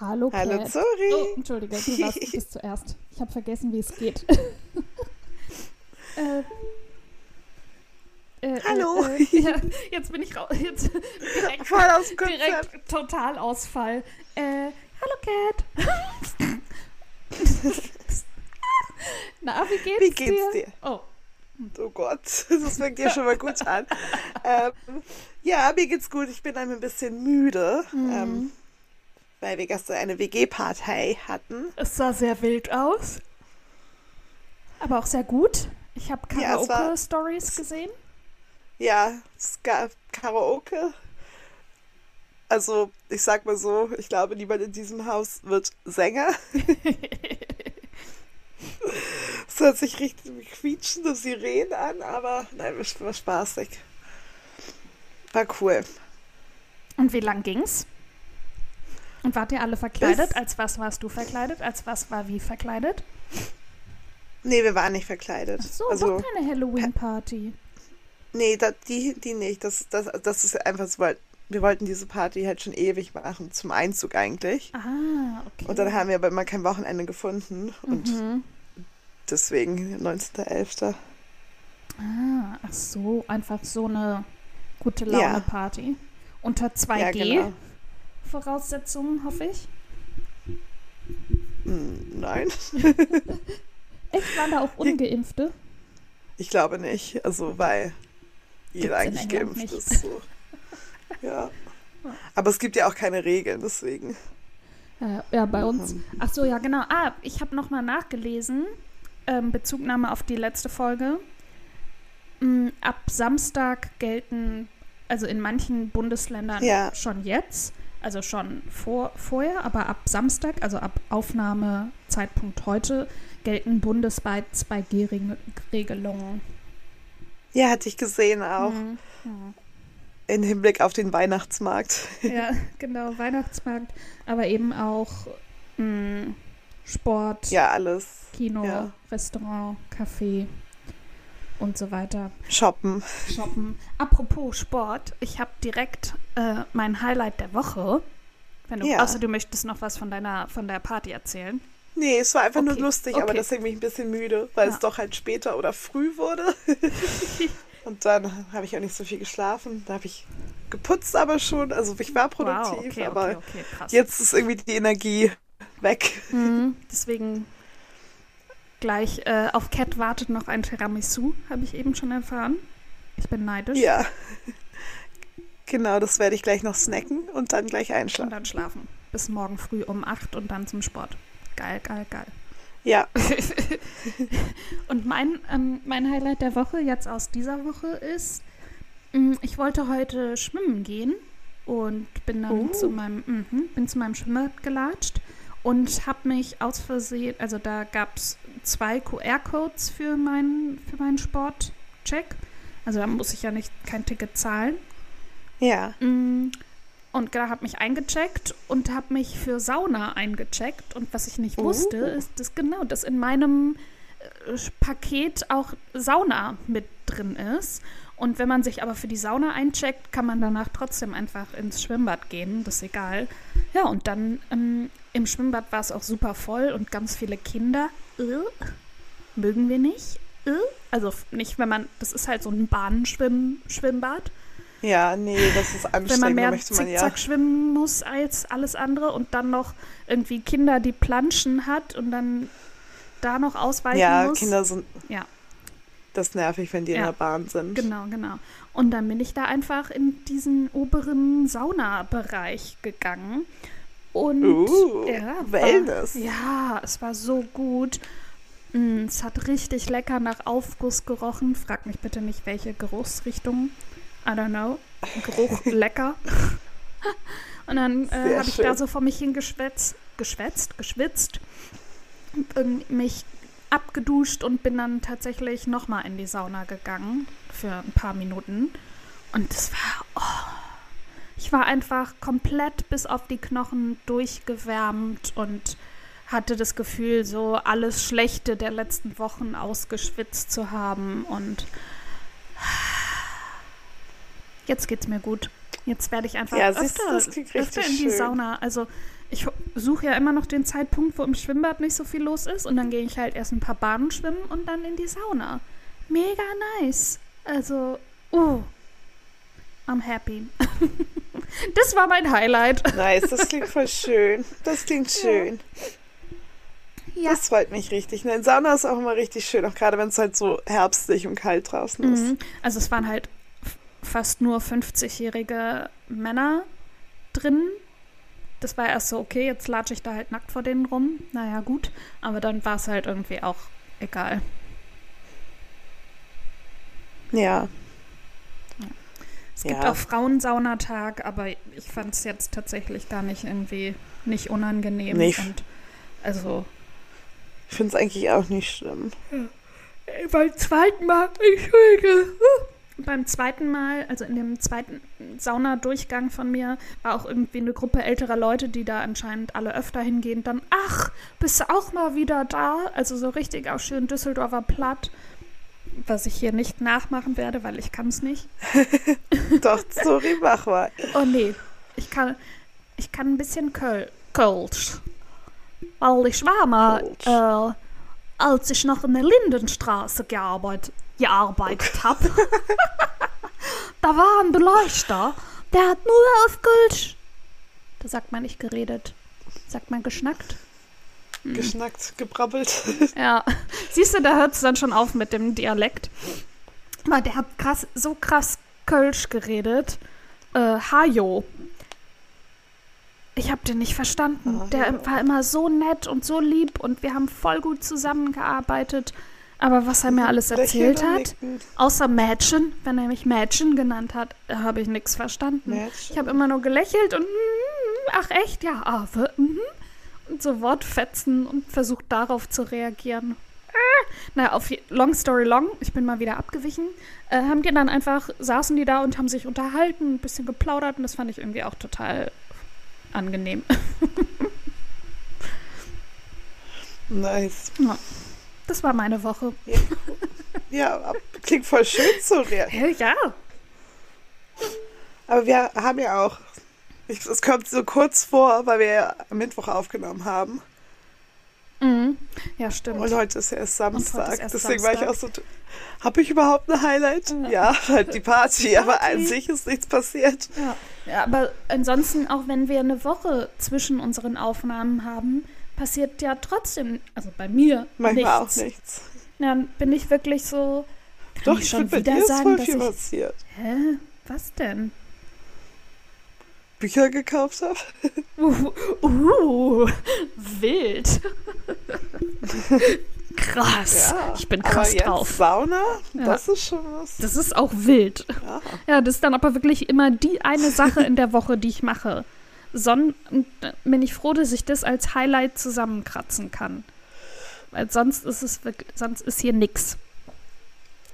Hallo, Cat. Hallo, sorry. Oh, Entschuldige, du warst du bist zuerst. Ich habe vergessen, wie es geht. äh, äh, Hallo. Äh, äh, ja, jetzt bin ich raus. Jetzt direkt, Voll aus dem Konzept. direkt Totalausfall. Äh, hallo Cat. Na, wie geht's, Wie geht's dir? Oh, Oh Gott, das fängt ja schon mal gut an. ähm, ja, mir geht's gut. Ich bin ein bisschen müde, ähm, weil wir gestern eine WG-Partei hatten. es sah sehr wild aus. Aber auch sehr gut. Ich habe Ja, Karaoke-Stories gesehen. Ja, es gab Karaoke. Also, ich sag mal so, ich glaube, niemand in diesem Haus wird Sänger. Es hört sich richtig wie quietschende Sirenen an, aber nein, es war spaßig. War cool. Und wie lang ging's? Und wart ihr alle verkleidet? Bis- Als was warst du verkleidet? Als was war wie verkleidet? Nee, wir waren nicht verkleidet. Ach so, also, doch keine Halloween-Party. nee, da, die, die nicht. Das, das, das ist einfach so, weil wir wollten diese Party halt schon ewig machen, zum Einzug eigentlich. Ah, okay. Und dann haben wir aber immer kein Wochenende gefunden. Und mhm. Deswegen 19.11. Ah, ach so, einfach so eine gute Ja. Laune-Party. Unter 2G Ja, genau. Hoffe ich. Hm, Nein, Echt, waren da auch Ungeimpfte? ich glaube nicht. Also, weil jeder Gibt's eigentlich geimpft nicht. ist. So. Ja. Aber es gibt ja auch keine Regeln, deswegen. Ja, ja, bei uns. Ähm, Ach so, ja, genau. Ah, ich habe nochmal nachgelesen, ähm, Bezugnahme auf die letzte Folge. Mm, ab Samstag gelten, also in manchen Bundesländern Ja. schon jetzt, also schon vor, vorher, aber ab Samstag, also ab Aufnahmezeitpunkt heute, gelten bundesweit 2G-Regelungen. Ja, hatte ich gesehen auch. Mhm. Mhm. Im Hinblick auf den Weihnachtsmarkt. Ja, genau, Weihnachtsmarkt, aber eben auch mh, Sport, Ja, alles. Kino, Ja. Restaurant, Café und so weiter. Shoppen. Shoppen. Apropos Sport, ich habe direkt äh, mein Highlight der Woche. Wenn du, Ja. Außer du möchtest noch was von deiner von der Party erzählen. Nee, es war einfach nur Okay, lustig, aber okay. deswegen bin ich ein bisschen müde, weil Ja. es doch halt später oder früh wurde. Und dann habe ich auch nicht so viel geschlafen. Da habe ich geputzt aber schon. Also ich war produktiv, wow, okay, aber okay, okay, krass. jetzt ist irgendwie die Energie weg. Mhm, deswegen gleich äh, auf Cat wartet noch ein Tiramisu, habe ich eben schon erfahren. Ich bin neidisch. Ja. Genau, das werde ich gleich noch snacken und dann gleich Und einschlafen. dann schlafen. Bis morgen früh um 8 und dann zum Sport. Geil, geil, geil. Ja, Und mein, ähm, mein Highlight der Woche, jetzt aus dieser Woche, ist, mh, ich wollte heute schwimmen gehen und bin dann Oh. zu meinem, mhm, bin zu meinem Schwimmbad gelatscht und habe mich aus Versehen, also da gab es zwei QR-Codes für meinen, für meinen Sportcheck. Also da muss ich ja nicht kein Ticket zahlen. ja. Mm, Und da habe mich eingecheckt und habe mich für Sauna eingecheckt. Und was ich nicht Oh. wusste, ist, dass genau, dass in meinem äh, Paket auch Sauna mit drin ist. Und wenn man sich aber für die Sauna eincheckt, kann man danach trotzdem einfach ins Schwimmbad gehen. Das ist egal. Ja, und dann ähm, im Schwimmbad war es auch super voll und ganz viele Kinder. Äh, mögen wir nicht. Äh, also nicht, wenn man, das ist halt so ein Bahnschwimmbad Ja, nee, das ist anstrengend. wenn man mehr möchte man ja. Zickzack schwimmen muss als alles andere und dann noch irgendwie Kinder, die Planschen hat und dann da noch ausweichen Ja, muss. Kinder sind. Ja. Das ist nervig, wenn die in Ja. der Bahn sind. Genau, genau. Und dann bin ich da einfach in diesen oberen Saunabereich gegangen. Und Uh, ja, Wellness. War, ja, es war so gut. Mm, Es hat richtig lecker nach Aufguss gerochen. Frag mich bitte nicht, welche Geruchsrichtung. I don't know. Geruch lecker. Und dann äh, habe ich da so vor mich hingeschwätzt, geschwätzt, geschwitzt, ähm, mich abgeduscht und bin dann tatsächlich nochmal in die Sauna gegangen für ein paar Minuten. Und es war, oh, ich war einfach komplett bis auf die Knochen durchgewärmt und hatte das Gefühl, so alles Schlechte der letzten Wochen ausgeschwitzt zu haben und jetzt geht's mir gut. Jetzt werde ich einfach Ja, öfter, öfter in die schön. Sauna. Also ich suche ja immer noch den Zeitpunkt, wo im Schwimmbad nicht so viel los ist und dann gehe ich halt erst ein paar Bahnen schwimmen und dann in die Sauna. Mega nice. Also, uh, I'm happy. das war mein Highlight. Nice, das klingt voll schön. Das klingt schön. Ja. Das freut mich richtig. Eine Sauna ist auch immer richtig schön, auch gerade wenn es halt so herbstlich und kalt draußen ist. Mhm. Also es waren halt fast nur 50-jährige Männer drin. Das war erst so, okay, jetzt latsche ich da halt nackt vor denen rum. Naja, gut. Aber dann war es halt irgendwie auch egal. Ja. Es gibt Ja. auch Frauensaunatag, aber ich fand es jetzt tatsächlich gar nicht irgendwie nicht unangenehm. Nicht. Und also Ich finde es eigentlich auch nicht schlimm. beim zweiten Mal, Entschuldige. Beim zweiten Mal, also in dem zweiten Saunadurchgang von mir, war auch irgendwie eine Gruppe älterer Leute, die da anscheinend alle öfter hingehen. Dann, ach, bist du auch mal wieder da? Also so richtig auch schön Düsseldorfer Platt. Was ich hier nicht nachmachen werde, weil ich kann es nicht. Doch, sorry, mach mal. Oh nee, ich kann, ich kann ein bisschen Köl Kölsch. Weil ich war mal, äh, als ich noch in der Lindenstraße gearbeit, gearbeitet habe, da war ein Beleuchter, der hat nur auf Kölsch. Da sagt man nicht geredet, sagt man geschnackt. Geschnackt, gebrabbelt. Ja, siehst du, da hört es dann schon auf mit dem Dialekt. Aber der hat krass, so krass Kölsch geredet. Äh, Hajo. Ich habe den nicht verstanden. Hajo. Der war immer so nett und so lieb und wir haben voll gut zusammengearbeitet. Aber was er mir alles erzählt hat, außer Mädchen, wenn er mich Mädchen genannt hat, habe ich nichts verstanden. Mädchen. Ich habe immer nur gelächelt und mm, ach echt, ja, ah, mhm. So Wortfetzen und versucht darauf zu reagieren. Äh, naja, auf long story long, ich bin mal wieder abgewichen, äh, haben die dann einfach, saßen die da und haben sich unterhalten, ein bisschen geplaudert und das fand ich irgendwie auch total angenehm. Nice. Das war meine Woche. Ja, klingt voll schön so real. Ja. Aber wir haben ja auch, es kommt so kurz vor, weil wir ja am Mittwoch aufgenommen haben. Mhm. Ja, stimmt. Und heute ist ja erst Samstag. ist erst Deswegen war ich auch Samstag. so, habe ich überhaupt eine Highlight? Ja, halt die Party, aber Party. an sich ist nichts passiert. Ja. ja, aber ansonsten, auch wenn wir eine Woche zwischen unseren Aufnahmen haben, passiert ja trotzdem, also bei mir, Manchmal nichts. auch nichts. Ja, Dann bin ich wirklich so. Doch, ich ich schon wieder sagen, voll dass viel ich. passiert. Hä? Was denn? Bücher gekauft habe. Uh, uh, wild. krass. Ja, ich bin krass drauf. Sauna, Ja. das ist schon was. Das ist auch wild. Ja. Ja, das ist dann aber wirklich immer die eine Sache in der Woche, die ich mache. Son bin ich froh, dass ich das als Highlight zusammenkratzen kann. Weil sonst ist es wirklich, sonst ist hier nix.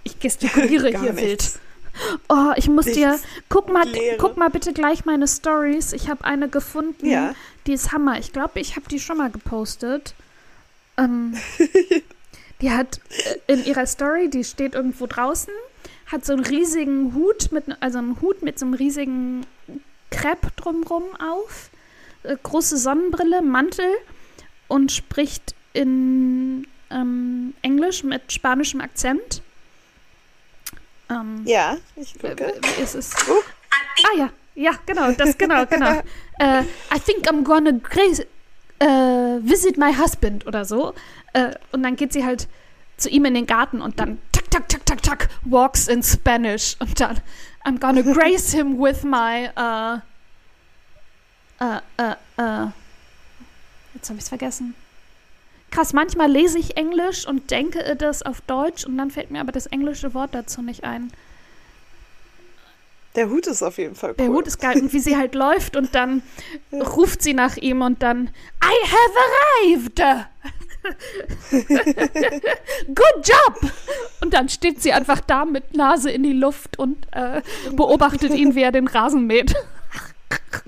Ich gestikuliere hier nichts. wild. Oh, ich muss dir, Nichts. guck mal, Leere. guck mal bitte gleich meine Stories. Ich habe eine gefunden, Ja. die ist Hammer. Ich glaube, ich habe die schon mal gepostet. Ähm, die hat äh, in ihrer Story, die steht irgendwo draußen, hat so einen riesigen Hut mit, also einen Hut mit so einem riesigen Crepe drumrum auf, äh, große Sonnenbrille, Mantel und spricht in ähm, Englisch mit spanischem Akzent. Ähm, Ja, ich gucke. wie ist es? Oh. Ah ja, ja, genau, das genau, genau. äh, I think I'm gonna grace, äh, visit my husband oder so. Äh, und dann geht sie halt zu ihm in den Garten und dann tak, tak, tak, tak, tak, walks in Spanish und dann I'm gonna grace him with my, äh, äh, äh, äh, jetzt habe ich's vergessen. Krass, manchmal lese ich Englisch und denke das auf Deutsch und dann fällt mir aber das englische Wort dazu nicht ein. Der Hut ist auf jeden Fall cool. Der Hut ist geil und wie sie halt läuft und dann ruft sie nach ihm und dann I have arrived. Good job. Und dann steht sie einfach da mit Nase in die Luft und äh, beobachtet ihn, wie er den Rasen mäht.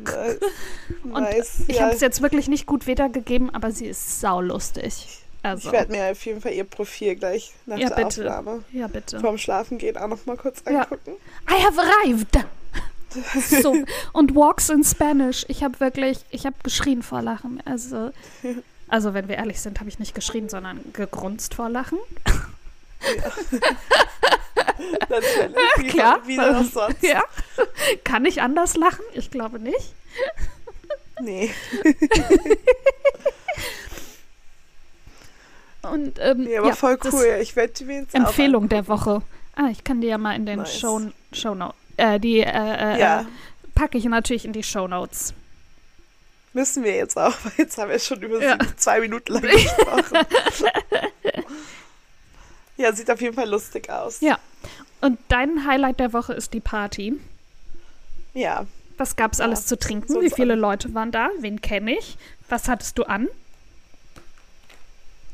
Nice. Und nice. ich ja, habe es jetzt wirklich nicht gut wiedergegeben, aber sie ist saulustig. Also, ich werde mir auf jeden Fall ihr Profil gleich nach Ja, der bitte. Aufnahme ja, bitte. vorm Schlafen gehen auch noch mal kurz Ja. angucken. I have arrived. So, und walks in Spanish. Ich habe wirklich, ich habe geschrien vor Lachen. Also, also wenn wir ehrlich sind, habe ich nicht geschrien, sondern gegrunzt vor Lachen. Natürlich. Wie, Klar. Wie denn auch sonst. Ja. Kann ich anders lachen? Ich glaube nicht. Nee. Und ähm, nee, aber ja, voll cool. Ich werde mir jetzt Empfehlung der Woche. Ah, ich kann die ja mal in den Nice. Show, Show Notes. Äh, die äh, äh, ja, äh, packe ich natürlich in die Show Notes. müssen wir jetzt auch, weil jetzt haben wir schon über Ja. sieben, zwei Minuten lang gesprochen. Ja, sieht auf jeden Fall lustig aus. Ja. Und dein Highlight der Woche ist die Party. Ja. Was gab's Ja, alles zu trinken? Wie viele Leute waren da? Wen kenne ich? Was hattest du an?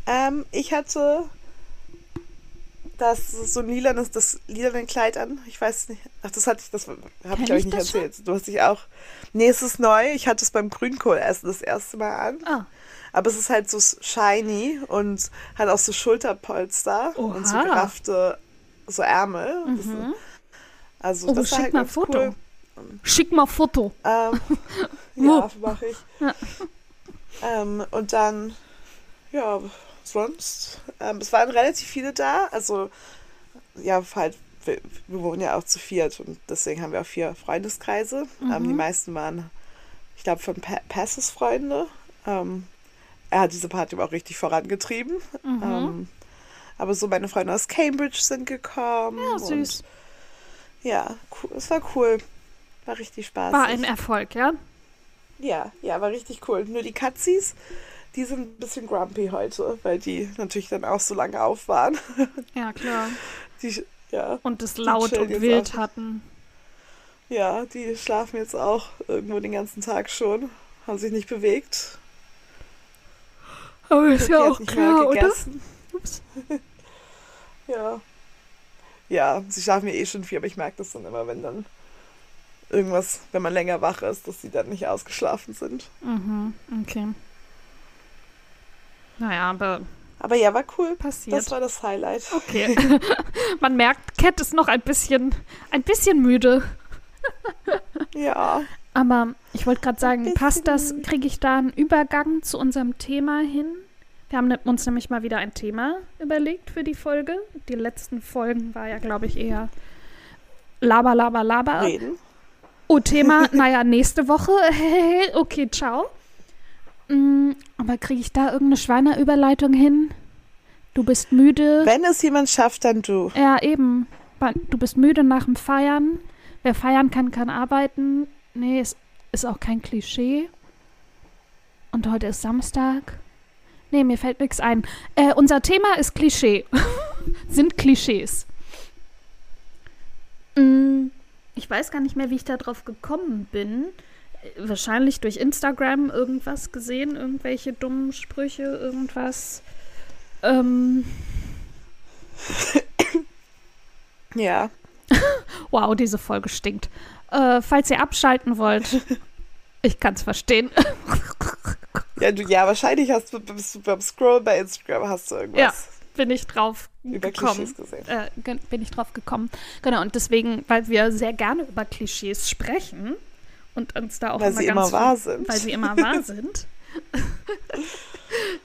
Ähm, ich hatte das so ein lilanes, das lilane Kleid an. Ich weiß nicht. Ach, das hatte ich, das habe ich Kenn glaube ich ich nicht das schon? erzählt. Du hast dich auch. Nee, es ist neu. Ich hatte es beim Grünkohlessen das erste Mal an. Ah, Aber es ist halt so shiny und hat auch so Schulterpolster und so Oha. geraffte so Ärmel. Mhm. Also Oh, das schick halt mal Foto. cool. Schick mal Foto. Ähm, ja, mache ich. Ja. Ähm, und dann, ja, sonst. Ähm, es waren relativ viele da. Also, ja, halt, wir, wir wohnen ja auch zu viert und deswegen haben wir auch vier Freundeskreise. Ähm, die Mhm. meisten waren, ich glaube, von pa Passes Freunde. Er hat diese Party aber auch richtig vorangetrieben. Mhm. Ähm, aber so meine Freunde aus Cambridge sind gekommen. ja, süß. Und, ja, cool, es war cool. War richtig spaßig. War ein Erfolg, ja? Ja, ja, war richtig cool. Nur die Katzis, die sind ein bisschen grumpy heute, weil die natürlich dann auch so lange auf waren. Ja, klar. Die, ja, Und es laut und wild hatten. ja, die schlafen jetzt auch irgendwo den ganzen Tag schon, haben sich nicht bewegt. Aber ist ja auch klar, oder? Ja. Ja, sie schlafen ja eh schon viel, aber ich merke das dann immer, wenn dann irgendwas, wenn man länger wach ist, dass sie dann nicht ausgeschlafen sind. Mhm, okay. Naja, aber Aber ja, war cool. passiert. Das war das Highlight. Okay. Man merkt, Cat ist noch ein bisschen, ein bisschen müde. Ja. Aber ich wollte gerade sagen, passt das, kriege ich da einen Übergang zu unserem Thema hin? Wir haben ne- uns nämlich mal wieder ein Thema überlegt für die Folge. Die letzten Folgen war ja, glaube ich, eher Laber, Laber, Laber. Reden. Oh, Thema, naja, nächste Woche. okay, ciao. Mm, aber kriege ich da irgendeine Schweinerüberleitung hin? Du bist müde. Wenn es jemand schafft, dann du. Ja, eben. Du bist müde nach dem Feiern. Wer feiern kann, kann arbeiten. Nee, es ist auch kein Klischee. Und heute ist Samstag. Nee, mir fällt nichts ein. Äh, unser Thema ist Klischee. Sind Klischees. Mm, Ich weiß gar nicht mehr, wie ich da drauf gekommen bin. Wahrscheinlich durch Instagram irgendwas gesehen, irgendwelche dummen Sprüche, irgendwas. Ähm, Ja. Wow, diese Folge stinkt. Äh, falls ihr abschalten wollt, ich kann es verstehen. Ja, du, ja, wahrscheinlich hast du, beim Scroll bei Instagram hast du irgendwas Ja. Bin ich drauf über gekommen. Klischees gesehen. Äh, bin ich drauf gekommen. Genau, und deswegen, weil wir sehr gerne über Klischees sprechen und uns da auch Weil immer sie ganz immer wahr sind. Weil sie immer wahr sind.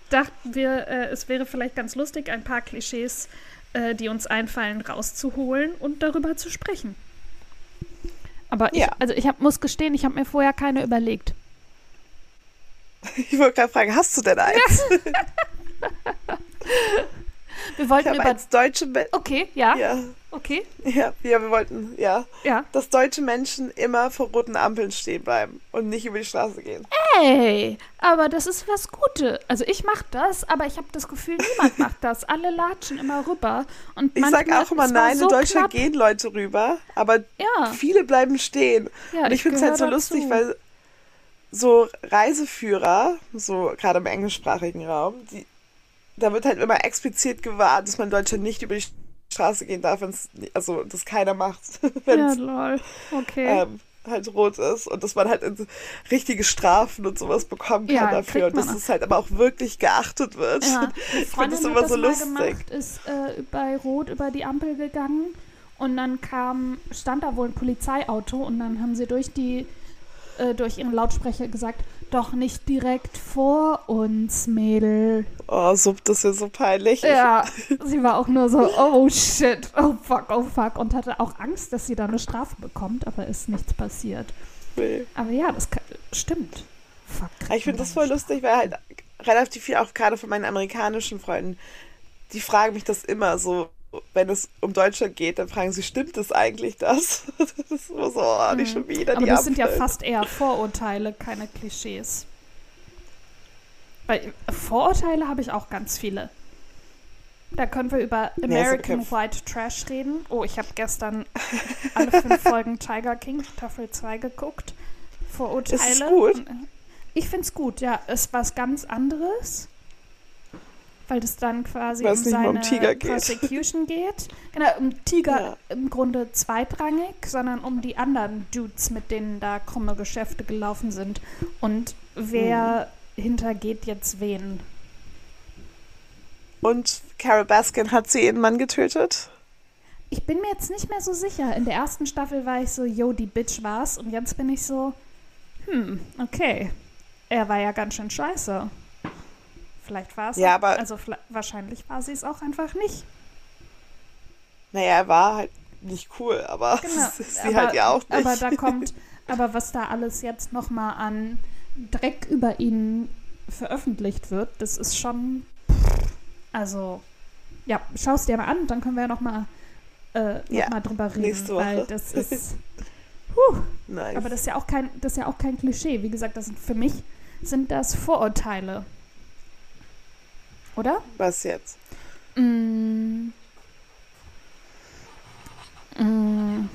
dachten wir, äh, es wäre vielleicht ganz lustig, ein paar Klischees, äh, die uns einfallen, rauszuholen und darüber zu sprechen. Aber ich, Ja. also ich hab, muss gestehen, ich habe mir vorher keine überlegt. Ich wollte gerade fragen, hast du denn eins? Wir Ich wollten habe über. als deutsche Men Okay, ja, ja, okay, ja, ja, wir wollten, ja, ja. dass deutsche Menschen immer vor roten Ampeln stehen bleiben und nicht über die Straße gehen. Hey, aber das ist was Gutes. Also ich mache das, aber ich habe das Gefühl, niemand macht das. Alle latschen immer rüber. Und Ich sag manchmal- auch immer, nein, so in Deutschland knapp. gehen Leute rüber, aber Ja, viele bleiben stehen. ja Und ich finde es halt so gehöre lustig, dazu. weil so Reiseführer, so gerade im englischsprachigen Raum, die, da wird halt immer explizit gewarnt, dass man in Deutschland nicht über die Straße gehen darf, wenn's, also das keiner macht. Ja, lol. Okay. ähm, halt rot ist und dass man halt richtige Strafen und sowas bekommen kann Ja, dafür und dass es halt aber auch wirklich geachtet wird. Ja, Ich finde das immer das so lustig. gemacht, ist äh, bei Rot über die Ampel gegangen und dann kam, stand da wohl ein Polizeiauto und dann haben sie durch die, äh, durch ihren Lautsprecher gesagt, doch nicht direkt vor uns, Mädel. Oh, so, das ist so peinlich. Ja, sie war auch nur so, oh shit, oh fuck, oh fuck und hatte auch Angst, dass sie da eine Strafe bekommt, aber ist nichts passiert. Nee. Aber ja, das kann, stimmt. Fuck. kriegt Ich finde das da voll lustig, weil halt relativ viel, auch gerade von meinen amerikanischen Freunden, die fragen mich das immer so, wenn es um Deutschland geht, dann fragen sie, stimmt das eigentlich das? Das ist immer so, oh, nicht schon wieder Aber das sind ja Ampel. fast eher Vorurteile, keine Klischees. Weil Vorurteile habe ich auch ganz viele. Da können wir über American okay. White Trash reden. Oh, ich habe gestern alle fünf Folgen Tiger King Staffel 2 geguckt. Vorurteile. Ist es gut? Ich finde es gut, ja. Ist was ganz anderes. Weil das dann quasi Weil um seine um Tiger geht. Prosecution geht. Genau, um Tiger Ja. im Grunde zweitrangig, sondern um die anderen Dudes, mit denen da krumme Geschäfte gelaufen sind. Und wer Hm. hintergeht jetzt wen. Und Carol Baskin hat sie ihren Mann getötet? Ich bin mir jetzt nicht mehr so sicher. In der ersten Staffel war ich so, yo, die Bitch war's. Und jetzt bin ich so, hm, okay. Er war ja ganz schön scheiße. Vielleicht war es. Ja, aber- Also wahrscheinlich war sie es auch einfach nicht. Naja, er war halt nicht cool, aber Genau. sie aber, halt ja auch nicht. Aber da kommt, aber was da alles jetzt nochmal an Dreck über ihn veröffentlicht wird, das ist schon. Also, ja, schau es dir mal an, dann können wir ja nochmal äh, noch Ja, mal drüber reden. nächste Weil das ist. nice. Aber das ist ja auch kein, das ist ja auch kein Klischee. Wie gesagt, das sind für mich sind das Vorurteile. Oder? Was jetzt? Mm. Mm.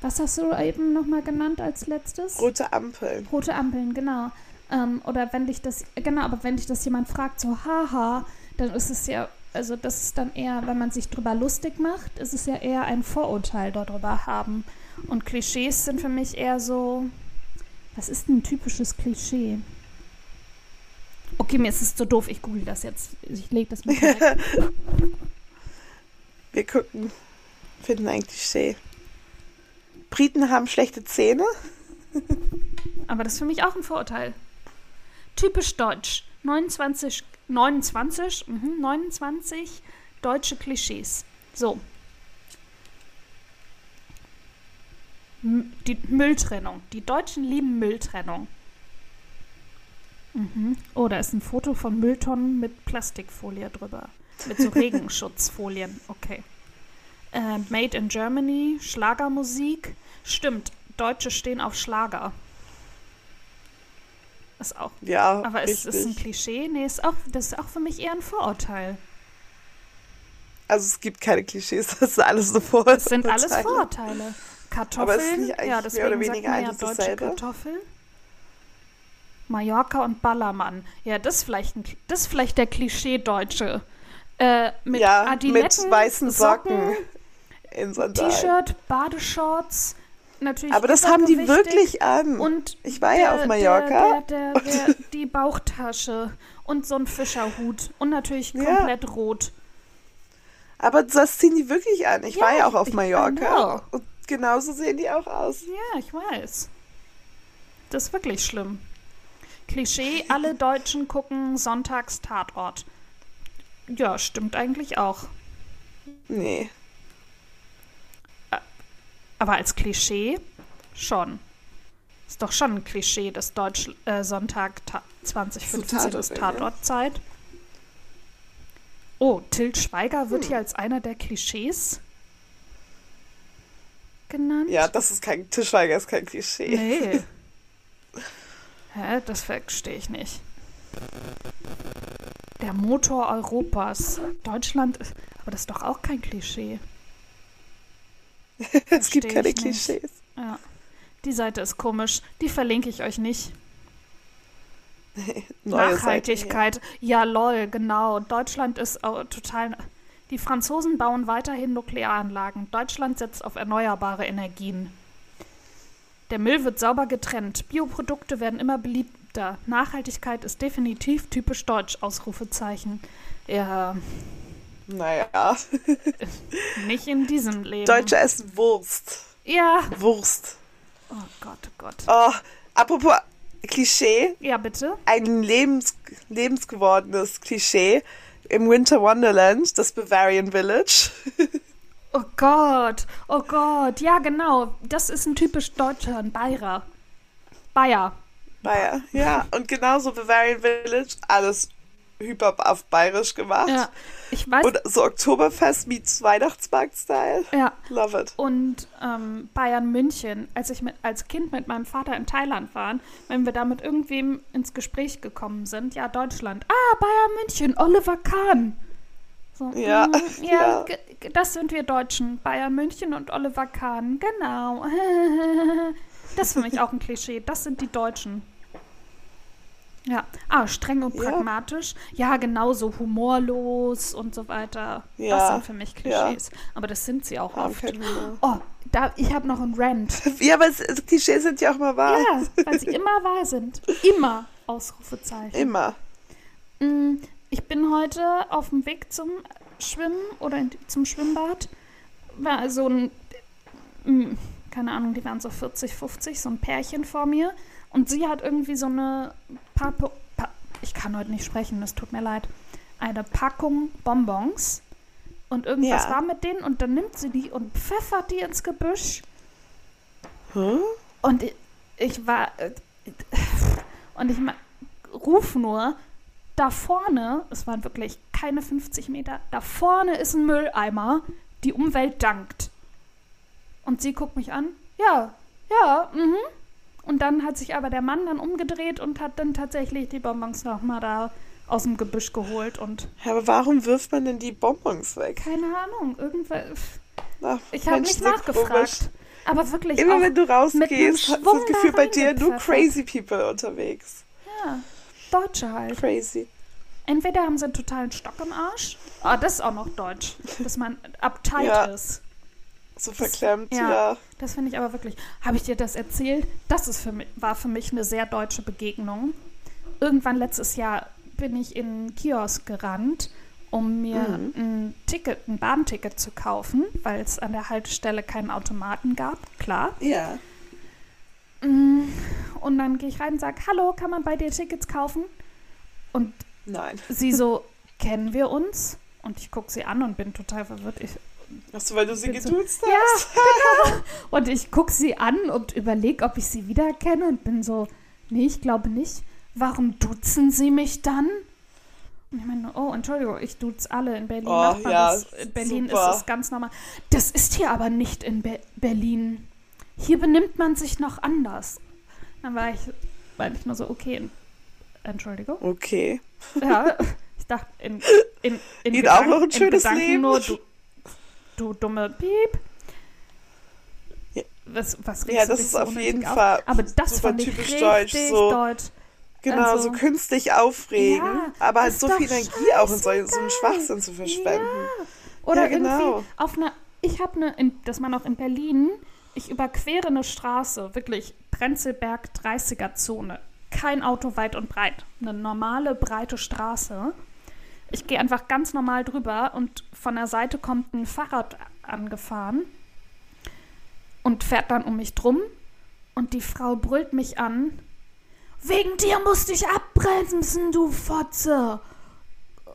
Was hast du eben nochmal genannt als letztes? Rote Ampeln. Rote Ampeln, genau. Ähm, oder wenn dich das, genau, aber wenn dich das jemand fragt, so haha, dann ist es ja, also das ist dann eher, wenn man sich drüber lustig macht, ist es ja eher ein Vorurteil darüber haben. Und Klischees sind für mich eher so, was ist ein typisches Klischee? Okay, mir ist es so doof, ich google das jetzt. Ich lege das mal weg. Wir gucken, finden ein Klischee. Briten haben schlechte Zähne. Aber das ist für mich auch ein Vorurteil. Typisch deutsch. 29, 29, mhm, 29 deutsche Klischees. So. M die Mülltrennung. Die Deutschen lieben Mülltrennung. Mhm. Oh, da ist ein Foto von Mülltonnen mit Plastikfolie drüber. Mit so Regenschutzfolien. Okay. Äh, Made in Germany, Schlagermusik. Stimmt, Deutsche stehen auf Schlager. Ist auch. Ja, Aber ist es ein Klischee? Nee, ist auch, das ist auch für mich eher ein Vorurteil. also es gibt keine Klischees, das ist alles so Vorurteile. Das sind alles Vorurteile. Kartoffeln, ja, mehr deswegen sagt weniger man ja deutsche dasselbe? Kartoffel. Mallorca und Ballermann. Ja, das ist vielleicht, ein, das ist vielleicht der Klischee-Deutsche. Äh, mit ja, Adiletten, mit weißen Socken, in Sandalen. T-Shirt, Badeshorts, natürlich Aber das haben die wirklich an. Und ich war ja der- auf Mallorca. Der, der, die Bauchtasche und so ein Fischerhut und natürlich Ja. komplett rot. Aber das ziehen die wirklich an. Ich Ja, war ja auch auf Mallorca. know. Und genauso sehen die auch aus. Ja, ich weiß. Das ist wirklich schlimm. Klischee, alle Deutschen gucken sonntags Tatort. Ja, stimmt eigentlich auch. Nee. Aber als Klischee schon. Ist doch schon ein Klischee, dass Deutsch äh, Sonntag ta 2015 Tatort, ist ja. Tatortzeit. Oh, Til Schweiger wird Hm. hier als einer der Klischees genannt. Ja, das ist kein Tischweiger, ist kein Klischee. Nee. Hä, das verstehe ich nicht. Der Motor Europas. Deutschland ist. Aber das ist doch auch kein Klischee. es gibt keine. Klischees. Ja. Die Seite ist komisch. Die verlinke ich euch nicht. Nachhaltigkeit. Ja, lol, genau. Deutschland ist total. Die Franzosen bauen weiterhin Nuklearanlagen. Deutschland setzt auf erneuerbare Energien. Der Müll wird sauber getrennt. Bioprodukte werden immer beliebter. Nachhaltigkeit ist definitiv typisch deutsch. Ausrufezeichen. Ja, Naja. nicht in diesem Leben. Deutsche essen Wurst. Ja. Wurst. Oh Gott, oh Gott. Oh, apropos Klischee, Ja, bitte. ein lebens, lebensgewordenes Klischee im Winter Wonderland, das Bavarian Village. Oh Gott, oh Gott. Ja, genau. Das ist ein typisch deutscher, ein Bayer. Bayer. Bayer. Ja, und genauso Bavarian Village, alles hyper auf bayerisch gemacht. Ja, ich weiß. Und so Oktoberfest meets Weihnachtsmarkt-Style. ja. Love it. Und ähm, Bayern München, als ich mit, als Kind mit meinem Vater in Thailand war, wenn wir da mit irgendwem ins Gespräch gekommen sind, ja, Deutschland, ah, Bayern München, Oliver Kahn. So, Ja, mm, ja, ja. das sind wir Deutschen, Bayern München und Oliver Kahn, genau. Das ist für mich auch ein Klischee, das sind die Deutschen. Ja, ah, streng und Ja. pragmatisch. Ja, genauso humorlos und so weiter. Das Ja, sind für mich Klischees. Aber das sind sie auch Haben oft. Oh, da, ich habe noch einen Rant. Ja, aber es, es- Klischees sind ja auch mal wahr. Ja, weil sie immer wahr sind. Immer Ausrufezeichen. Immer. Ich bin heute auf dem Weg zum Schwimmen oder zum Schwimmbad. War so ein, mm, keine Ahnung, die waren so 40, 50, so ein Pärchen vor mir. Und sie hat irgendwie so eine Papo, pa ich kann heute nicht sprechen, es tut mir leid, eine Packung Bonbons. Und irgendwas Ja. war mit denen und dann nimmt sie die und pfeffert die ins Gebüsch. Hm? Und ich, ich war. äh, Und ich ruf nur, da vorne, es waren wirklich keine 50 Meter, da vorne ist ein Mülleimer, die Umwelt dankt. Und sie guckt mich an, ja, ja, mhm. Und dann hat sich aber der Mann dann umgedreht und hat dann tatsächlich die Bonbons nochmal da aus dem Gebüsch geholt und Ja, aber warum wirft man denn die Bonbons weg? keine Ahnung, irgendwann. Na, Ich habe nicht sind komisch. nachgefragt. Aber wirklich Immer wenn du rausgehst, hast du das Gefühl, bei dir nur crazy people unterwegs. ja, Deutsche halt. Crazy. Entweder haben sie einen totalen Stock im Arsch. Ah, das ist auch noch deutsch. Dass man uptight Ja. ist. So verklemmt, ja. ja. Das finde ich aber wirklich. Habe ich dir das erzählt? Das ist für mich, war für mich eine sehr deutsche Begegnung. Irgendwann letztes Jahr bin ich in einen Kiosk gerannt, um mir Mhm. ein Ticket, ein Bahnticket zu kaufen, weil es an der Haltestelle keinen Automaten gab. Klar. Ja. Mm, Und dann gehe ich rein und sage, hallo, kann man bei dir Tickets kaufen? Und Nein. sie so, kennen wir uns? Und ich gucke sie an und bin total verwirrt. Ich, Hast du, weil du sie Bin so- geduzt ja, hast? genau. Und ich gucke sie an und überlege, ob ich sie wiedererkenne und bin so, nee, ich glaube nicht. Warum duzen sie mich dann? Und ich meine, oh, Entschuldigung, ich duze alle in Berlin. Oh, ja, das. In Berlin super. ist es ganz normal. Das ist hier aber nicht in Be Berlin. Hier benimmt man sich noch anders. Dann war ich, war ich nur so, okay, Entschuldigung. Okay. Ja, ich dachte, in, in, in Ihnen auch noch ein in schönes Gedanken Leben. nur, du, du dumme Piep. Ja. Was, was regst Ja, das ist auf jeden auf? Fall Aber das ich typisch deutsch, so- deutsch. Genau, Also- so künstlich aufregen, Ja, aber halt so viel Energie auch in so, so einen. Schwachsinn zu verschwenden. Oder Ja, genau. irgendwie auf einer, ich habe eine, in- das war noch in Berlin, ich überquere eine Straße, wirklich Prenzlberg 30er Zone. Kein Auto weit und breit. Eine normale, breite Straße. Ich gehe einfach ganz normal drüber und von der Seite kommt ein Fahrrad angefahren und fährt dann um mich drum und die Frau brüllt mich an. Wegen dir musste ich abbremsen, du Fotze.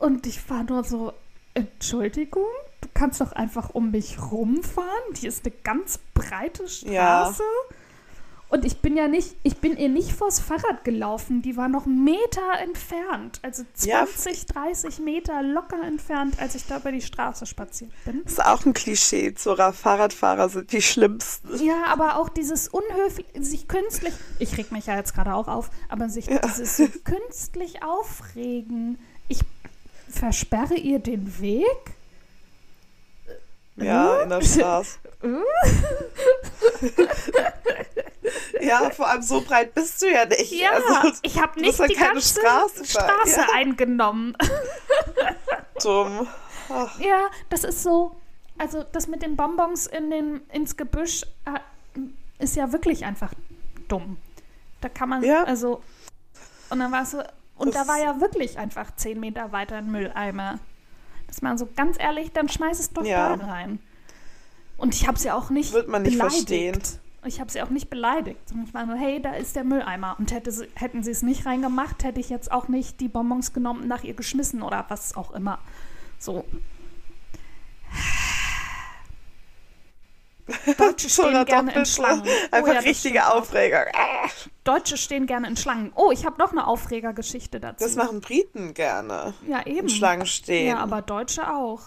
Und ich war nur so, Entschuldigung, du kannst doch einfach um mich rumfahren. Hier ist eine ganz breite Ja. Straße. Und ich bin ja nicht, ich bin ihr nicht vors Fahrrad gelaufen. Die war noch Meter entfernt. Also Ja. 20, 30 Meter locker entfernt, als ich da über die Straße spaziert bin. Das ist auch ein Klischee. So Fahrradfahrer sind die schlimmsten. Ja, aber auch dieses unhöflich, sich künstlich, ich reg mich ja jetzt gerade auch auf, aber sich dieses so künstlich aufregen. Ich versperre ihr den Weg? Ja, in der Straße. ja, vor allem so breit bist du ja nicht. Ja, also, ich habe nicht ja die ganze Straße Straße. Ja. eingenommen. dumm. Ach, Ja, das ist so, also das mit den Bonbons in den, ins Gebüsch, äh, ist ja wirklich einfach dumm. Da kann man, Ja. also, und dann war es so, und Das- da war ja wirklich einfach zehn Meter weiter ein Mülleimer. Das man so ganz ehrlich, dann schmeiß es doch Ja. da rein. Und ich habe sie auch nicht Wird man nicht beleidigt. verstehen. Ich habe sie auch nicht beleidigt. sondern Ich war nur, hey, da ist der Mülleimer. Und hätte sie, hätten sie es nicht reingemacht, hätte ich jetzt auch nicht die Bonbons genommen nach ihr geschmissen oder was auch immer. So. Deutsche stehen gerne in. Schlangen. Oh Einfach ja, richtige. Ah, Deutsche stehen gerne in Schlangen. Oh, ich habe noch eine Aufregergeschichte dazu. Das machen Briten gerne. ja, eben. In Schlangen stehen. Ja, aber Deutsche auch.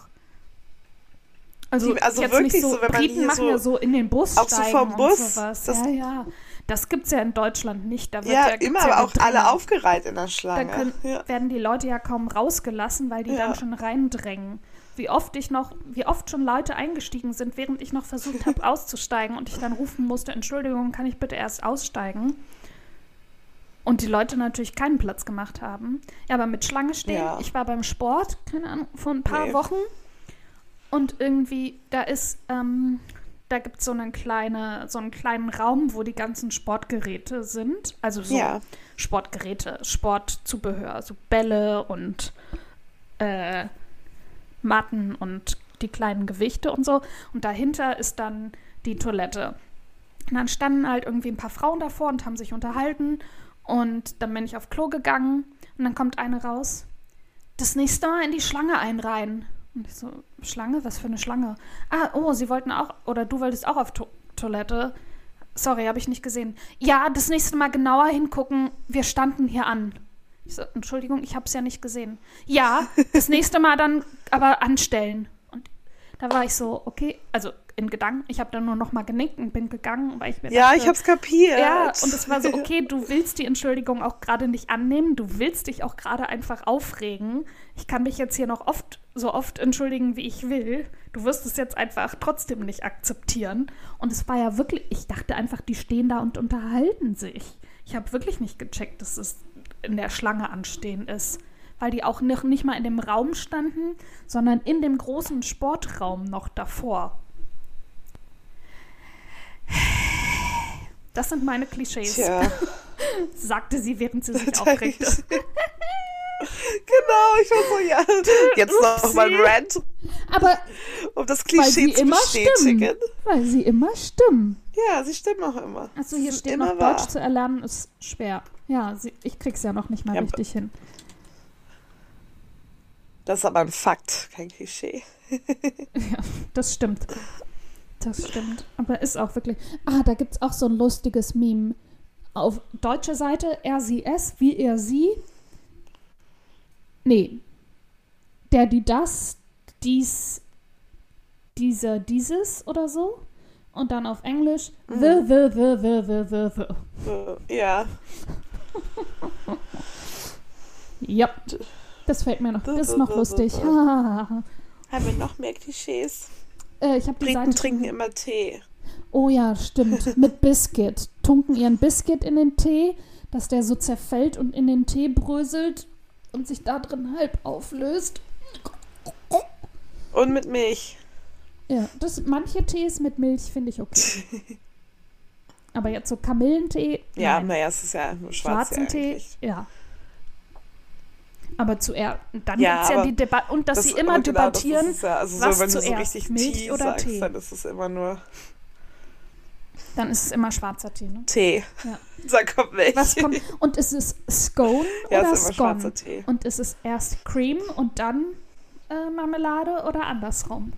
Also, Die- also jetzt wirklich nicht so, so, wenn man Briten machen so- ja so in den Bus auch so vom und Bus, sowas. das- ja, ja. Das gibt's ja in Deutschland nicht. Da wird Ja, ja, immer, aber auch alle aufgereiht in der Da Schlange. können, ja. werden die Leute ja kaum rausgelassen, weil die Ja. dann schon reindrängen. Wie oft ich noch, wie oft schon Leute eingestiegen sind, während ich noch versucht habe auszusteigen und ich dann rufen musste, Entschuldigung, kann ich bitte erst aussteigen? Und die Leute natürlich keinen Platz gemacht haben. Ja, aber mit Schlange stehen, Ja. ich war beim Sport, keine Ahnung, vor ein paar Nee. Wochen. Und irgendwie, da ist, ähm, da gibt es so, eine kleine, so einen kleinen Raum, wo die ganzen Sportgeräte sind. Also so Ja. Sportgeräte, Sportzubehör, so Bälle und äh, Matten und die kleinen Gewichte und so. Und dahinter ist dann die Toilette. Und dann standen halt irgendwie ein paar Frauen davor und haben sich unterhalten. Und dann bin ich auf Klo gegangen und dann kommt eine raus. Das nächste Mal in die Schlange einreihen. Und ich so, Schlange? Was für eine Schlange? Ah, oh, sie wollten auch, oder du wolltest auch auf to Toilette. Sorry, habe ich nicht gesehen. Ja, das nächste Mal genauer hingucken. Wir standen hier an. Ich so, Entschuldigung, ich habe es ja nicht gesehen. Ja, das nächste Mal dann aber anstellen. Und da war ich so, okay, also in Gedanken, ich habe dann nur noch mal genickt und bin gegangen, weil ich mir Ja, dachte, ich hab's kapiert. ja, und es war so, okay, du willst die Entschuldigung auch gerade nicht annehmen, du willst dich auch gerade einfach aufregen. Ich kann mich jetzt hier noch oft, so oft entschuldigen, wie ich will. Du wirst es jetzt einfach trotzdem nicht akzeptieren. Und es war ja wirklich, ich dachte einfach, die stehen da und unterhalten sich. Ich habe wirklich nicht gecheckt, dass es in der Schlange anstehen ist. Weil die auch noch nicht mal in dem Raum standen, sondern in dem großen Sportraum noch davor. Das sind meine Klischees Tja, sagte sie, während sie sich aufregte. genau, ich war so, ja. Jetzt noch mal ein. Rant, Aber um das weil sie Klischee zu immer bestätigen. stimmen. Weil sie immer stimmen. Ja, sie stimmen auch immer. Also hier steht immer noch, wahr. Deutsch zu erlernen ist schwer. Ja, sie, ich krieg's ja noch nicht mal Ja, richtig hin. Das ist aber ein Fakt, kein Klischee. Ja, das stimmt. Das stimmt. Aber ist auch wirklich. Ah, da gibt's auch so ein lustiges Meme. Auf deutscher Seite er, sie, es, wie er, sie. Nee. Der, die, das, dies, dieser, dieses oder so. Und dann auf Englisch Mhm. the, the, the, the, the, the, the. Ja, Ja. Das fällt mir noch. Das ist noch lustig. äh, haben wir noch mehr Klischees? ich habe die Briten Seite. trinken immer Tee. Oh ja, stimmt. Mit Biscuit. Tunken ihren Biscuit in den Tee, dass der so zerfällt und in den Tee bröselt und sich da drin halb auflöst. Und mit Milch. Ja, das, manche Tees mit Milch finde ich okay. Aber jetzt so Kamillentee, Ja, naja, es ist ja nur schwarz schwarzen Tee, eigentlich. ja. Aber zuerst, dann Ja, gibt es ja die Debatte, und dass Das- sie immer genau, debattieren, ist ja, also was so, wenn du so zuerst, richtig Milch Tee oder sagst, Tee? dann ist es immer nur dann ist es immer schwarzer Tee. Ne? Tee. Ja. Da kommt Milch. Was kommt, und ist es Scone ja, oder ist Scone? schwarzer Tee. Und ist es erst Cream und dann äh, Marmelade oder andersrum?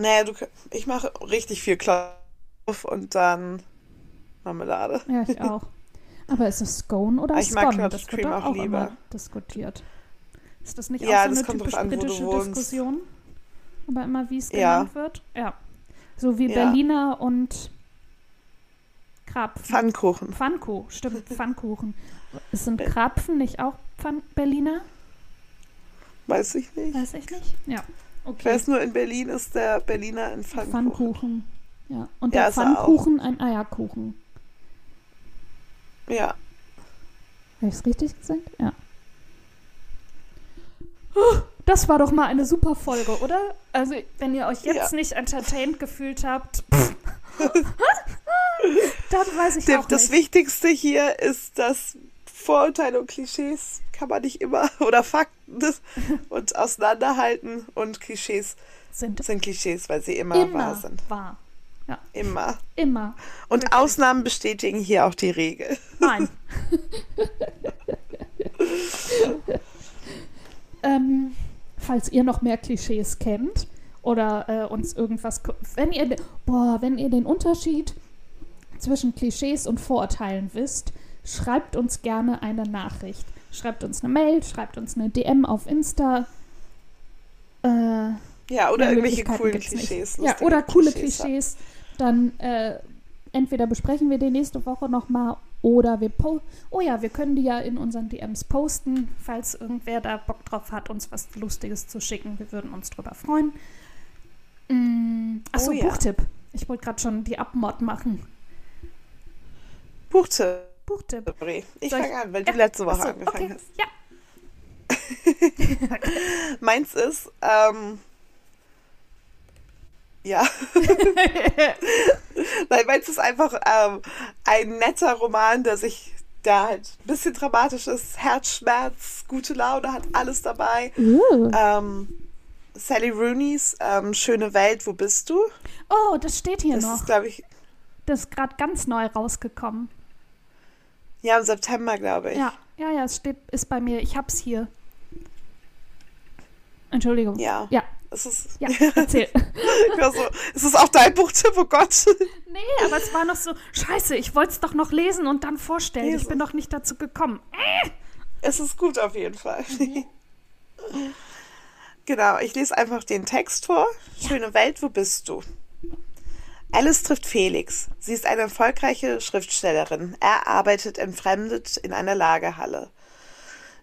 Naja, du, ich mache richtig viel Klauf und dann Marmelade. Ja, ich auch. Aber ist es Scone oder Ich mag Scone? Clotted Das wird auch auch immer lieber. diskutiert. Ist das nicht Ja, auch so eine typisch an, britische. Diskussion? Aber immer wie es Ja. genannt wird? Ja. So wie Ja. Berliner und Krapfen. Pfannkuchen. Pfannkuchen, stimmt, Pfannkuchen. Sind Be- Krapfen nicht auch Pfann Berliner? Weiß ich nicht. Weiß ich nicht. Ja. Ich Okay. weiß nur, in Berlin ist der Berliner ein Pfannkuchen. Pfannkuchen. Ja. Und Ja, der er auch. Pfannkuchen ein Eierkuchen. Ja. Habe ich es richtig gesagt? Ja. Das war doch mal eine super Folge, oder? Also, wenn ihr euch jetzt Ja. nicht entertained gefühlt habt, pff, Dann weiß ich Dem, auch das nicht. Wichtigste hier ist, dass Vorurteile und Klischees kann man nicht immer oder Fakten und auseinanderhalten und Klischees Sind sind Klischees, weil sie immer, wahr immer sind. wahr. Ja, Immer. immer. Und Wirklich. Ausnahmen bestätigen hier auch die Regel. Nein. ähm, falls ihr noch mehr Klischees kennt oder äh, uns irgendwas, wenn ihr, boah, wenn ihr den Unterschied zwischen Klischees und Vorurteilen wisst, schreibt uns gerne eine Nachricht. Schreibt uns eine Mail, schreibt uns eine DM auf Insta. Äh, Ja, oder irgendwelche coolen. Klischees. Ja, oder coole Klischees. Klischees. Dann äh, entweder besprechen wir die nächste Woche nochmal oder wir po Oh ja, wir können die ja in unseren DMs posten, falls irgendwer da Bock drauf hat, uns was Lustiges zu schicken. Wir würden uns drüber freuen. Mm, achso, Oh ja. Buchtipp. Ich wollte gerade schon die Abmod machen. Buchtheorie. Buchtipp. Ich fange an, weil Ja, du letzte Woche Achso, angefangen okay. hast. Ja. Meins ist, ähm, ja. Nein, meins ist einfach ähm, ein netter Roman, der sich da halt ein bisschen dramatisch ist. Herzschmerz, gute Laune, hat alles dabei. Uh. Ähm, Sally Rooney's ähm, Schöne Welt, wo bist du? Oh, das steht hier Das noch. ist, glaube ich, Das ist gerade ganz neu rausgekommen. Ja, im September, glaube ich. Ja, ja, ja, es steht, ist bei mir. Ich hab's hier. Entschuldigung. Ja. Ja, Es ist, ja, erzähl. ich so, ist es auch dein Buchtipp? Oh Gott. nee, aber es war noch so, scheiße, ich wollte es doch noch lesen und dann vorstellen. Ich Lesen. bin doch nicht dazu gekommen. Es ist gut auf jeden Fall. Mhm. genau, ich lese einfach den Text vor. Schöne Welt, wo bist du? Alice trifft Felix. Sie ist eine erfolgreiche Schriftstellerin. Er arbeitet entfremdet in einer Lagerhalle.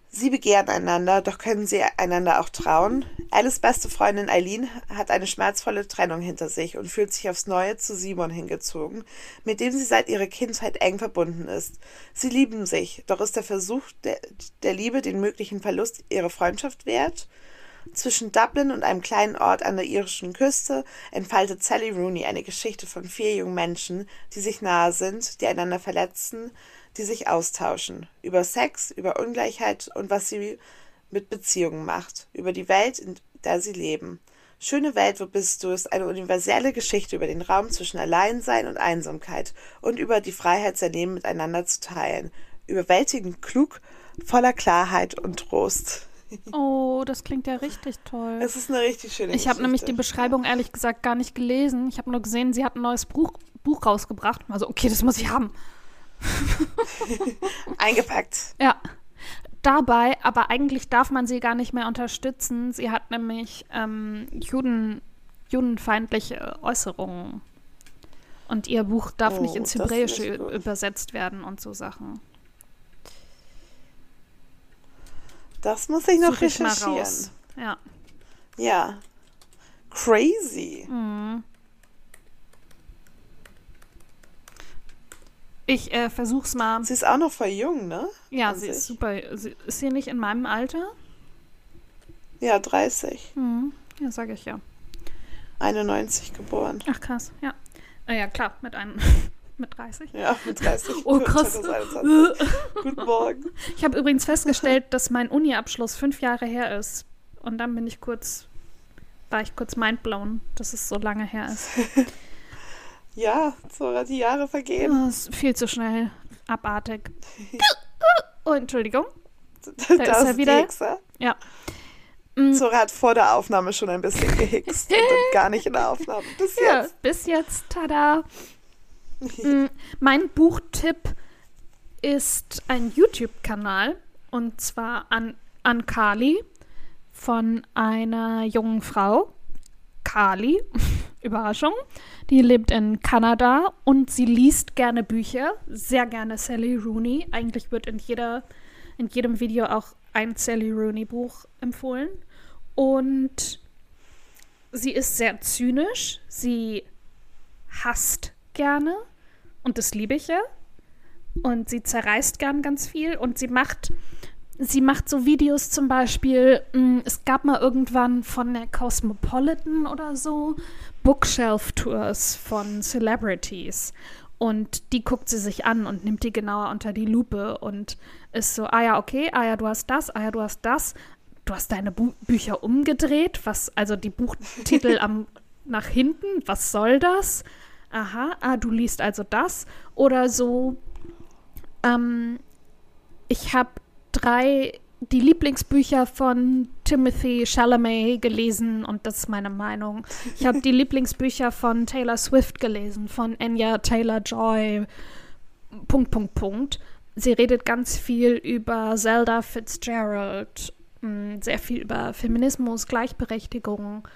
Sie begehren einander, doch können sie einander auch trauen. Alice beste Freundin Eileen hat eine schmerzvolle Trennung hinter sich und fühlt sich aufs Neue zu Simon hingezogen, mit dem sie seit ihrer Kindheit eng verbunden ist. Sie lieben sich, doch ist der Versuch der, der Liebe den möglichen Verlust ihrer Freundschaft wert? Zwischen Dublin und einem kleinen Ort an der irischen Küste entfaltet Sally Rooney eine Geschichte von vier jungen Menschen, die sich nahe sind, die einander verletzen, die sich austauschen. Über Sex, über Ungleichheit und was sie mit Beziehungen macht. Über die Welt, in der sie leben. Schöne Welt, wo bist du, ist eine universelle Geschichte über den Raum zwischen Alleinsein und Einsamkeit und über die Freiheit, sein Leben miteinander zu teilen. Überwältigend klug, voller Klarheit und Trost. Oh, das klingt ja richtig toll. Es ist eine richtig schöne Ich habe nämlich die. Beschreibung ehrlich gesagt gar nicht gelesen. Ich habe nur gesehen, sie hat ein neues Buch, Buch rausgebracht. Also, okay, das muss ich haben. Eingepackt. Ja. Dabei, aber eigentlich darf man sie gar nicht mehr unterstützen. Sie hat nämlich ähm, Juden, judenfeindliche Äußerungen. Und ihr Buch darf Oh, nicht ins Hebräische nicht übersetzt werden und so Sachen. Das muss ich noch Such ich mal recherchieren. raus. Ja. Ja. Crazy. Mhm. Ich äh, versuch's mal. Sie ist auch noch voll jung, ne? Ja, an sie ist sich. super. Sie, ist sie nicht in meinem Alter? Ja, 30. Mhm. Ja, sage ich ja. 91 geboren. Ach krass, ja. Ah, ja, klar, mit einem mit 30. Ja, mit 30. Oh, krass. 2021. Guten Morgen. Ich habe übrigens festgestellt, dass mein Uni-Abschluss fünf Jahre her ist. Und dann bin ich kurz, war ich kurz mindblown, dass es so lange her ist. Ja, so die Jahre vergehen. Oh, ist viel zu schnell. Abartig. Oh, Entschuldigung. Da ist er wieder. die Hexe. Ja. Mm, Zora hat vor der Aufnahme schon ein bisschen gehickst und gar nicht in der Aufnahme. Bis ja, jetzt. bis jetzt, tada. Mm, mein Buchtipp ist ein YouTube-Kanal und zwar an, an Kali von einer jungen Frau. Kali, Überraschung. Die lebt in Kanada und sie liest gerne Bücher, sehr gerne Sally Rooney. Eigentlich wird in, jeder, in jedem Video auch ein Sally Rooney-Buch empfohlen. Und sie ist sehr zynisch, sie hasst gerne und das liebe ich ja. Und sie zerreißt gern ganz viel und sie macht sie macht so Videos zum Beispiel, mh, es gab mal irgendwann von der Cosmopolitan oder so Bookshelf-Tours von Celebrities. Und die guckt sie sich an und nimmt die genauer unter die Lupe und ist so, ah ja, okay, ah ja, du hast das, ah ja, du hast das. Du hast deine Bu Bücher umgedreht, was, also die Buchtitel am nach hinten, was soll das? Aha, ah, du liest also das. Oder so, ähm, ich habe drei, die Lieblingsbücher von Timothy Chalamet gelesen und das ist meine Meinung. Ich habe die Lieblingsbücher von Taylor Swift gelesen, von Enya Taylor-Joy, Punkt, Punkt, Punkt. Sie redet ganz viel über Zelda Fitzgerald, mh, sehr viel über Feminismus, Gleichberechtigung.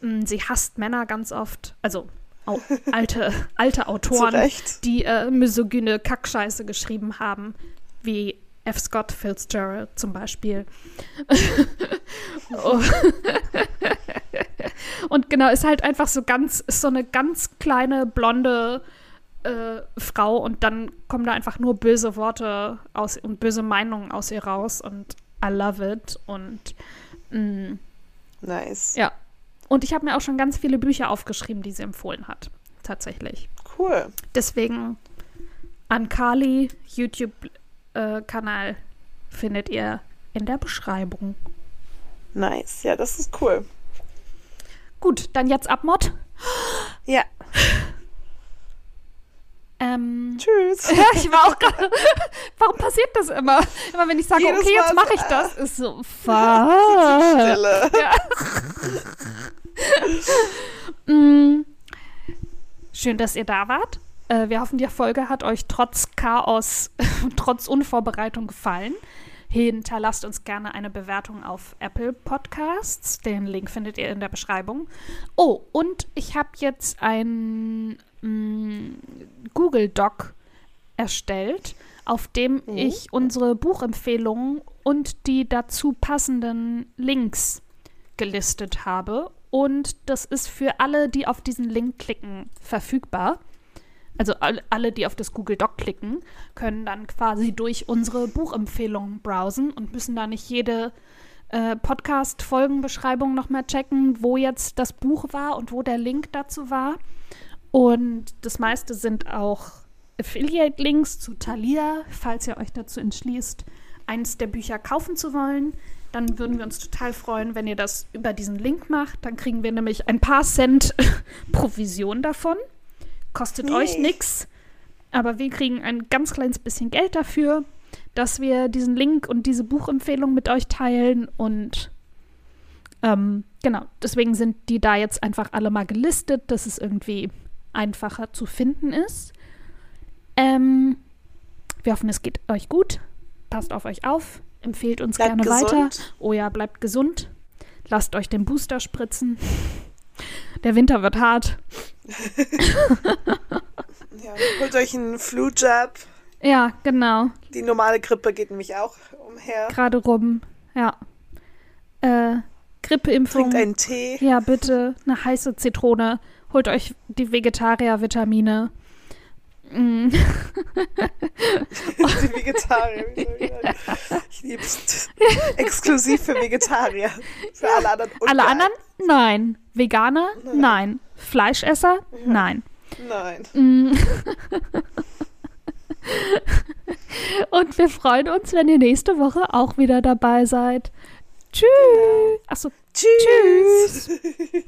Mh, sie hasst Männer ganz oft, also au alte, alte Autoren, die äh, misogyne Kackscheiße geschrieben haben, wie F. Scott Fitzgerald zum Beispiel. Oh. Und genau, ist halt einfach so ganz, ist so eine ganz kleine blonde äh, Frau und dann kommen da einfach nur böse Worte aus und böse Meinungen aus ihr raus und I love it und mh, Nice. ja. Und ich habe mir auch schon ganz viele Bücher aufgeschrieben, die sie empfohlen hat. Tatsächlich. Cool. Deswegen an Kali YouTube-Kanal findet ihr in der Beschreibung. Nice. Ja, das ist cool. Gut, dann jetzt Abmod. Ja. Ähm, Tschüss. ja, ich war auch gerade. Warum passiert das immer? Immer wenn ich sage, Jedes okay, jetzt mache ich das, ist so fuck. Stille. Mm. Schön, dass ihr da wart. Äh, wir hoffen, die Folge hat euch trotz Chaos, trotz Unvorbereitung gefallen. Hinterlasst uns gerne eine Bewertung auf Apple Podcasts. Den Link findet ihr in der Beschreibung. Oh, und ich habe jetzt ein mm, Google Doc erstellt, auf dem Mhm. ich unsere Buchempfehlungen und die dazu passenden Links gelistet habe. Und das ist für alle, die auf diesen Link klicken, verfügbar. Also all- alle, die auf das Google Doc klicken, können dann quasi durch unsere Buchempfehlungen browsen und müssen da nicht jede äh, Podcast-Folgenbeschreibung nochmal checken, wo jetzt das Buch war und wo der Link dazu war. Und das meiste sind auch Affiliate-Links zu Thalia, falls ihr euch dazu entschließt, eins der Bücher kaufen zu wollen. Dann würden wir uns total freuen, wenn ihr das über diesen Link macht. Dann kriegen wir nämlich ein paar Cent Provision davon. Kostet Yay. euch nichts. Aber wir kriegen ein ganz kleines bisschen Geld dafür, dass wir diesen Link und diese Buchempfehlung mit euch teilen. Und ähm, genau, deswegen sind die da jetzt einfach alle mal gelistet, dass es irgendwie einfacher zu finden ist. Ähm, wir hoffen, es geht euch gut. Passt auf euch auf. Empfehlt uns Bleibt gerne weiter. gesund. Oh ja, bleibt gesund. Lasst euch den Booster spritzen. Der Winter wird hart. Ja. Holt euch einen Flu-Jab. Ja, genau. Die normale Grippe geht nämlich auch umher. Gerade rum. Ja. Äh, Grippeimpfung. Trinkt einen Tee. Ja, bitte. Eine heiße Zitrone. Holt euch die Vegetarier-Vitamine. Mm. Die Vegetarier. ich? Ich lieb's. Exklusiv für Vegetarier. Für alle anderen. Alle anderen? Nein. Veganer? Nein. Fleischesser? Nein. Nein. Mm. Und wir freuen uns, wenn ihr nächste Woche auch wieder dabei seid. Tschüss. Achso, Tschüss. tschüss.